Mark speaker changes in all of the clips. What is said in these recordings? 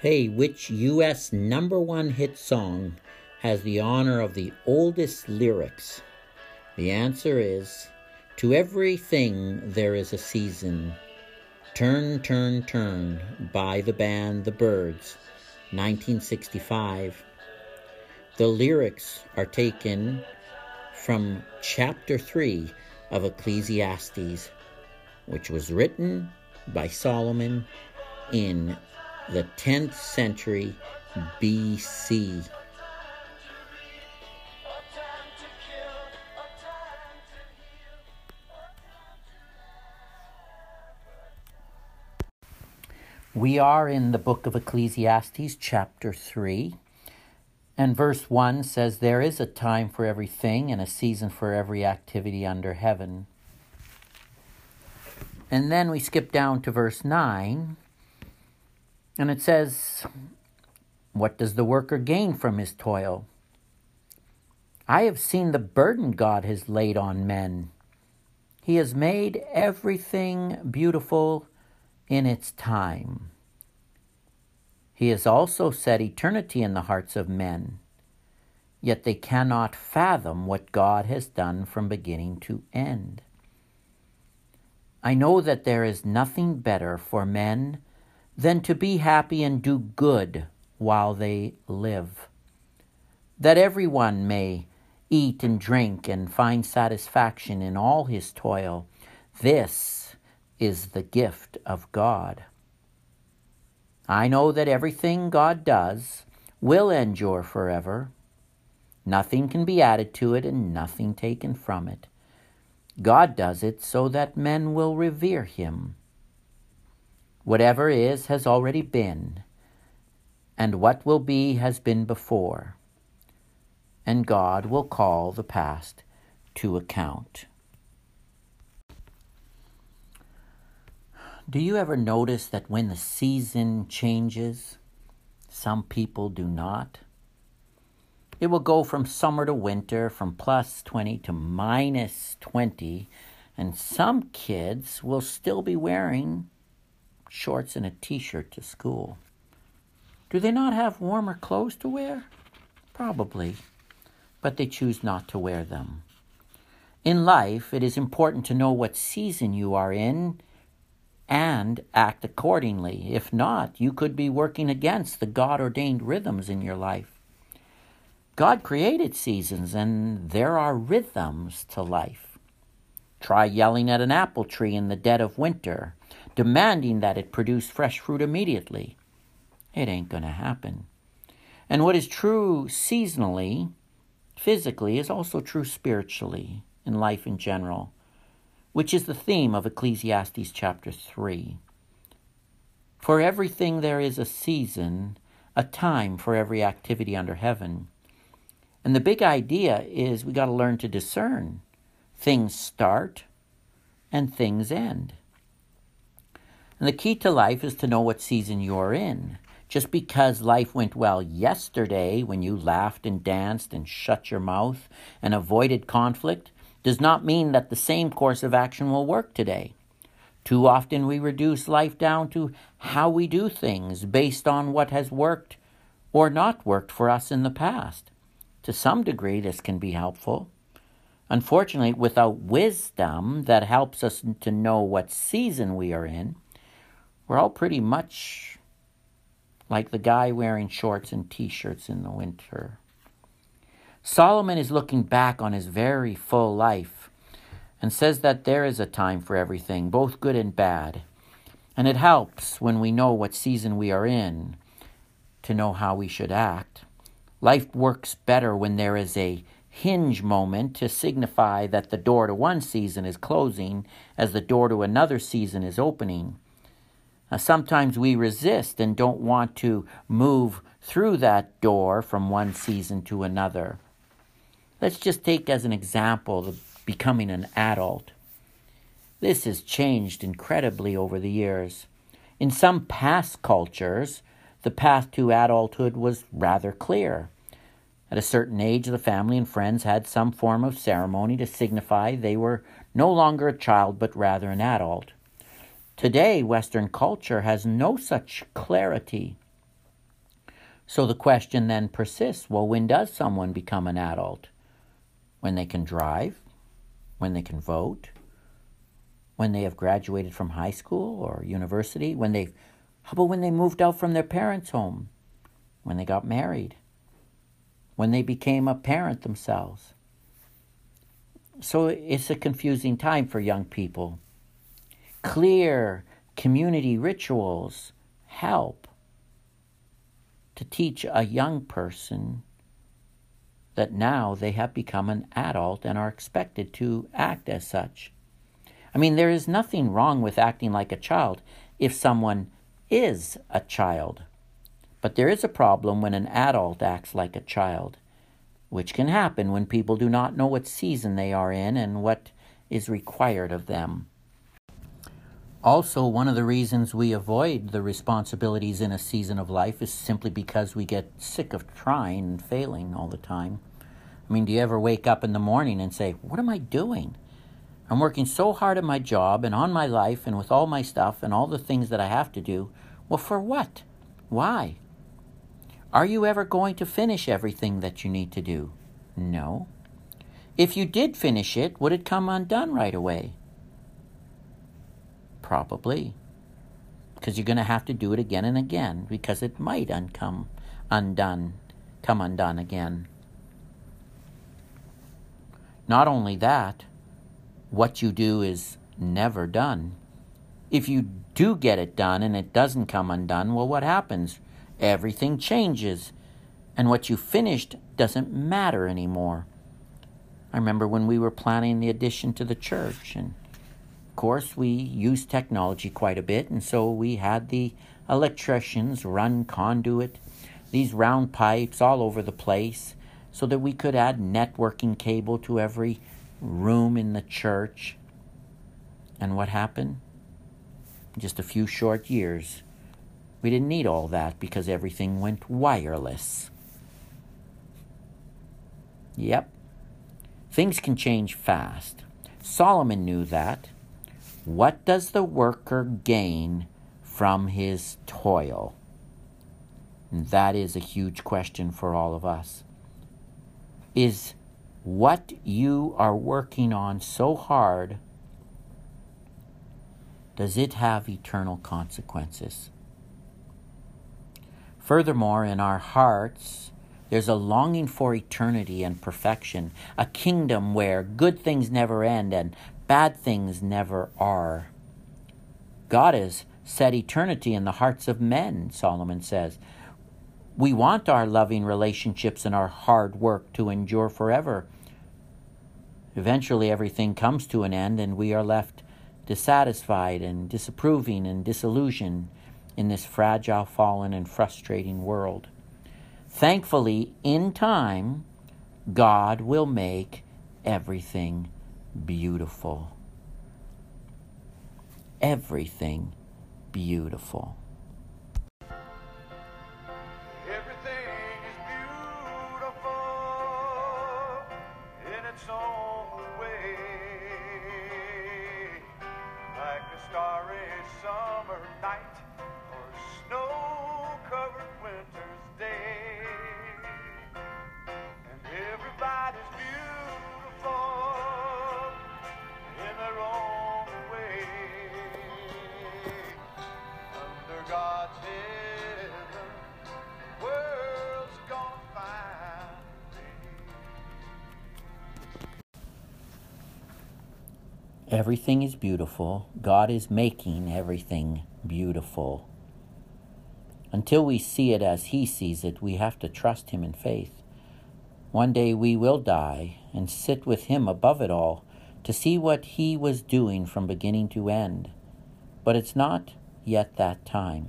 Speaker 1: Hey, which U.S. number one hit song has the honor of the oldest lyrics? The answer is To Everything There Is a Season. Turn, Turn, Turn by the band The Byrds, 1965. The lyrics are taken from chapter 3 of Ecclesiastes, which was written by Solomon in the 10th century BC. We are in the book of Ecclesiastes, chapter 3. And verse 1 says, There is a time for everything and a season for every activity under heaven. And then we skip down to verse 9, and it says, What does the worker gain from his toil? I have seen the burden God has laid on men. He has made everything beautiful in its time. He has also set eternity in the hearts of men, yet they cannot fathom what God has done from beginning to end. I know that there is nothing better for men than to be happy and do good while they live, that everyone may eat and drink and find satisfaction in all his toil. This is the gift of God. I know that everything God does will endure forever. Nothing can be added to it and nothing taken from it. God does it so that men will revere him. Whatever is has already been, and what will be has been before, and God will call the past to account. Do you ever notice that when the season changes, some people do not? It will go from summer to winter, from plus 20 to minus 20, and some kids will still be wearing shorts and a t shirt to school. Do they not have warmer clothes to wear? Probably, but they choose not to wear them. In life, it is important to know what season you are in and act accordingly. If not, you could be working against the God ordained rhythms in your life. God created seasons, and there are rhythms to life. Try yelling at an apple tree in the dead of winter, demanding that it produce fresh fruit immediately. It ain't going to happen. And what is true seasonally, physically, is also true spiritually, in life in general which is the theme of Ecclesiastes chapter 3. For everything there is a season, a time for every activity under heaven. And the big idea is we got to learn to discern. Things start and things end. And the key to life is to know what season you're in. Just because life went well yesterday when you laughed and danced and shut your mouth and avoided conflict does not mean that the same course of action will work today. Too often we reduce life down to how we do things based on what has worked or not worked for us in the past. To some degree, this can be helpful. Unfortunately, without wisdom that helps us to know what season we are in, we're all pretty much like the guy wearing shorts and t shirts in the winter. Solomon is looking back on his very full life and says that there is a time for everything, both good and bad. And it helps when we know what season we are in to know how we should act. Life works better when there is a hinge moment to signify that the door to one season is closing as the door to another season is opening. Now, sometimes we resist and don't want to move through that door from one season to another. Let's just take as an example the becoming an adult. This has changed incredibly over the years. In some past cultures, the path to adulthood was rather clear. At a certain age, the family and friends had some form of ceremony to signify they were no longer a child but rather an adult. Today, Western culture has no such clarity. So the question then persists well, when does someone become an adult? When they can drive? When they can vote? When they have graduated from high school or university? When they how about when they moved out from their parents' home? When they got married? When they became a parent themselves? So it's a confusing time for young people. Clear community rituals help to teach a young person that now they have become an adult and are expected to act as such. I mean, there is nothing wrong with acting like a child if someone is a child. But there is a problem when an adult acts like a child, which can happen when people do not know what season they are in and what is required of them. Also, one of the reasons we avoid the responsibilities in a season of life is simply because we get sick of trying and failing all the time. I mean, do you ever wake up in the morning and say, What am I doing? I'm working so hard at my job and on my life and with all my stuff and all the things that I have to do. Well, for what? Why? Are you ever going to finish everything that you need to do? No. If you did finish it, would it come undone right away? Probably. Because you're going to have to do it again and again because it might uncome undone, come undone again. Not only that, what you do is never done. If you do get it done and it doesn't come undone, well, what happens? Everything changes, and what you finished doesn't matter anymore. I remember when we were planning the addition to the church, and course, we use technology quite a bit, and so we had the electricians run conduit, these round pipes all over the place, so that we could add networking cable to every room in the church. And what happened? Just a few short years, we didn't need all that because everything went wireless. Yep. Things can change fast. Solomon knew that. What does the worker gain from his toil? And that is a huge question for all of us. Is what you are working on so hard, does it have eternal consequences? Furthermore, in our hearts, there's a longing for eternity and perfection, a kingdom where good things never end and bad things never are. God has set eternity in the hearts of men, Solomon says. We want our loving relationships and our hard work to endure forever. Eventually, everything comes to an end, and we are left dissatisfied and disapproving and disillusioned in this fragile, fallen, and frustrating world. Thankfully, in time, God will make everything beautiful. Everything beautiful.
Speaker 2: Everything is beautiful.
Speaker 1: God is making everything beautiful. Until we see it as He sees it, we have to trust Him in faith. One day we will die and sit with Him above it all to see what He was doing from beginning to end. But it's not yet that time.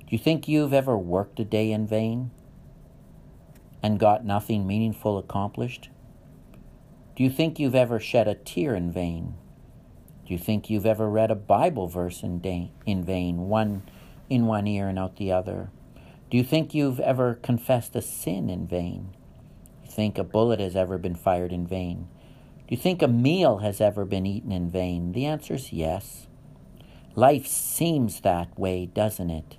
Speaker 1: Do you think you've ever worked a day in vain and got nothing meaningful accomplished? Do you think you've ever shed a tear in vain? Do you think you've ever read a Bible verse in, da- in vain, one in one ear and out the other? Do you think you've ever confessed a sin in vain? Do you think a bullet has ever been fired in vain? Do you think a meal has ever been eaten in vain? The answer is yes. Life seems that way, doesn't it?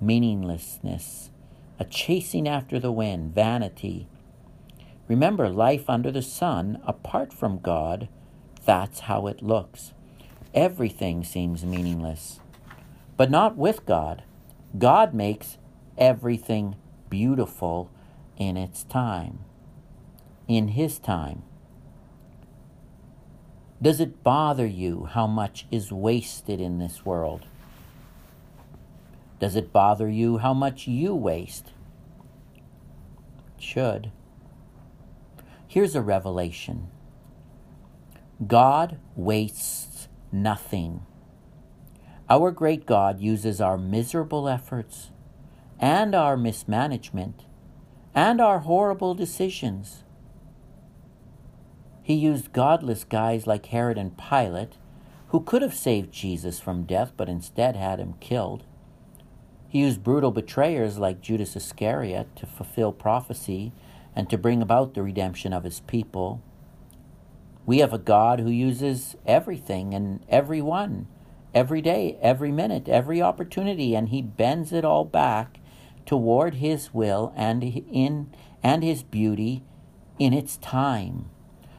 Speaker 1: Meaninglessness, a chasing after the wind, vanity. Remember, life under the sun, apart from God, that's how it looks. Everything seems meaningless. But not with God. God makes everything beautiful in its time, in His time. Does it bother you how much is wasted in this world? Does it bother you how much you waste? It should. Here's a revelation God wastes nothing. Our great God uses our miserable efforts and our mismanagement and our horrible decisions. He used godless guys like Herod and Pilate, who could have saved Jesus from death but instead had him killed. He used brutal betrayers like Judas Iscariot to fulfill prophecy and to bring about the redemption of his people. We have a God who uses everything and everyone, every day, every minute, every opportunity, and he bends it all back toward his will and in and his beauty in its time.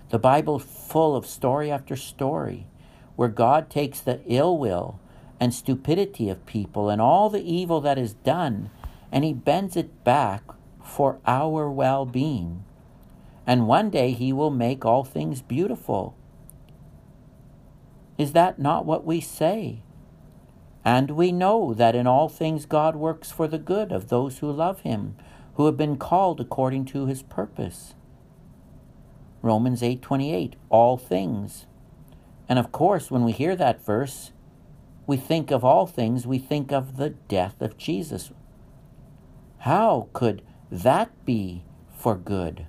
Speaker 1: The Bible full of story after story where God takes the ill will and stupidity of people and all the evil that is done and he bends it back for our well-being. And one day he will make all things beautiful. Is that not what we say? And we know that in all things God works for the good of those who love him, who have been called according to his purpose. Romans 8:28 all things. And of course when we hear that verse, we think of all things, we think of the death of Jesus. How could that be for good?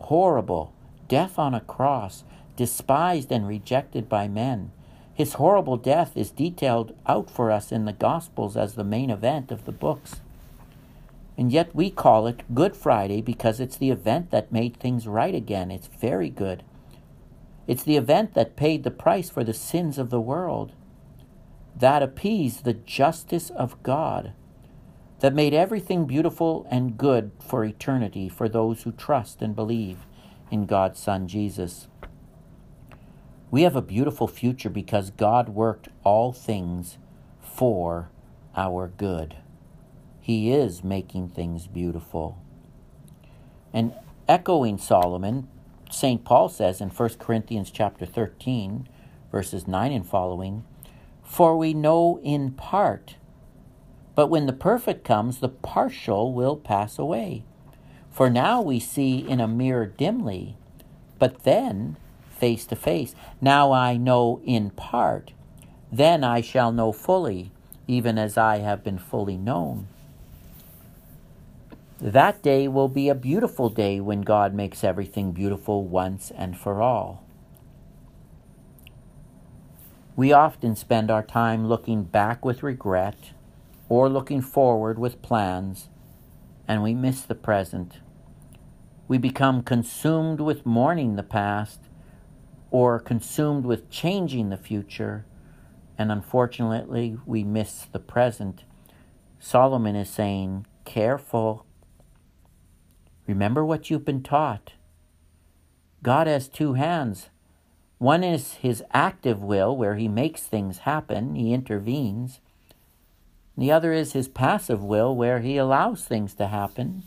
Speaker 1: Horrible death on a cross, despised and rejected by men his horrible death is detailed out for us in the Gospels as the main event of the books. And yet we call it Good Friday because it's the event that made things right again. It's very good. It's the event that paid the price for the sins of the world, that appeased the justice of God, that made everything beautiful and good for eternity for those who trust and believe in God's Son Jesus. We have a beautiful future because God worked all things for our good. He is making things beautiful. And echoing Solomon, St. Paul says in 1 Corinthians chapter 13, verses 9 and following, For we know in part, but when the perfect comes, the partial will pass away. For now we see in a mirror dimly, but then face to face. Now I know in part, then I shall know fully, even as I have been fully known. That day will be a beautiful day when God makes everything beautiful once and for all. We often spend our time looking back with regret or looking forward with plans, and we miss the present. We become consumed with mourning the past or consumed with changing the future, and unfortunately, we miss the present. Solomon is saying, Careful. Remember what you've been taught. God has two hands. One is his active will, where he makes things happen, he intervenes. The other is his passive will, where he allows things to happen,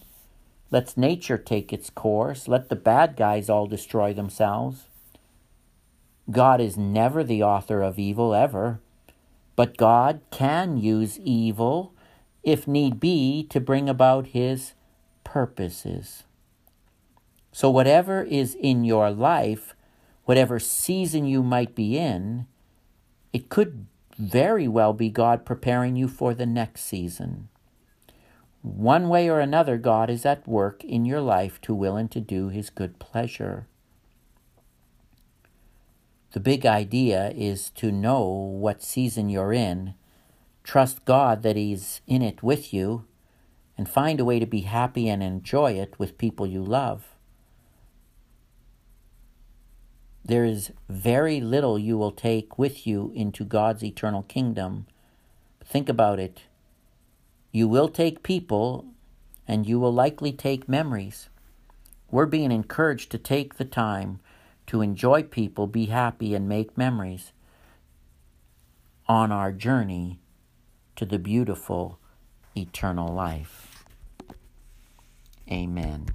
Speaker 1: lets nature take its course, let the bad guys all destroy themselves. God is never the author of evil, ever. But God can use evil, if need be, to bring about his purposes. So, whatever is in your life, whatever season you might be in, it could very well be God preparing you for the next season. One way or another, God is at work in your life to will and to do his good pleasure. The big idea is to know what season you're in, trust God that He's in it with you, and find a way to be happy and enjoy it with people you love. There is very little you will take with you into God's eternal kingdom. Think about it. You will take people and you will likely take memories. We're being encouraged to take the time to enjoy people, be happy, and make memories on our journey to the beautiful eternal life. Amen.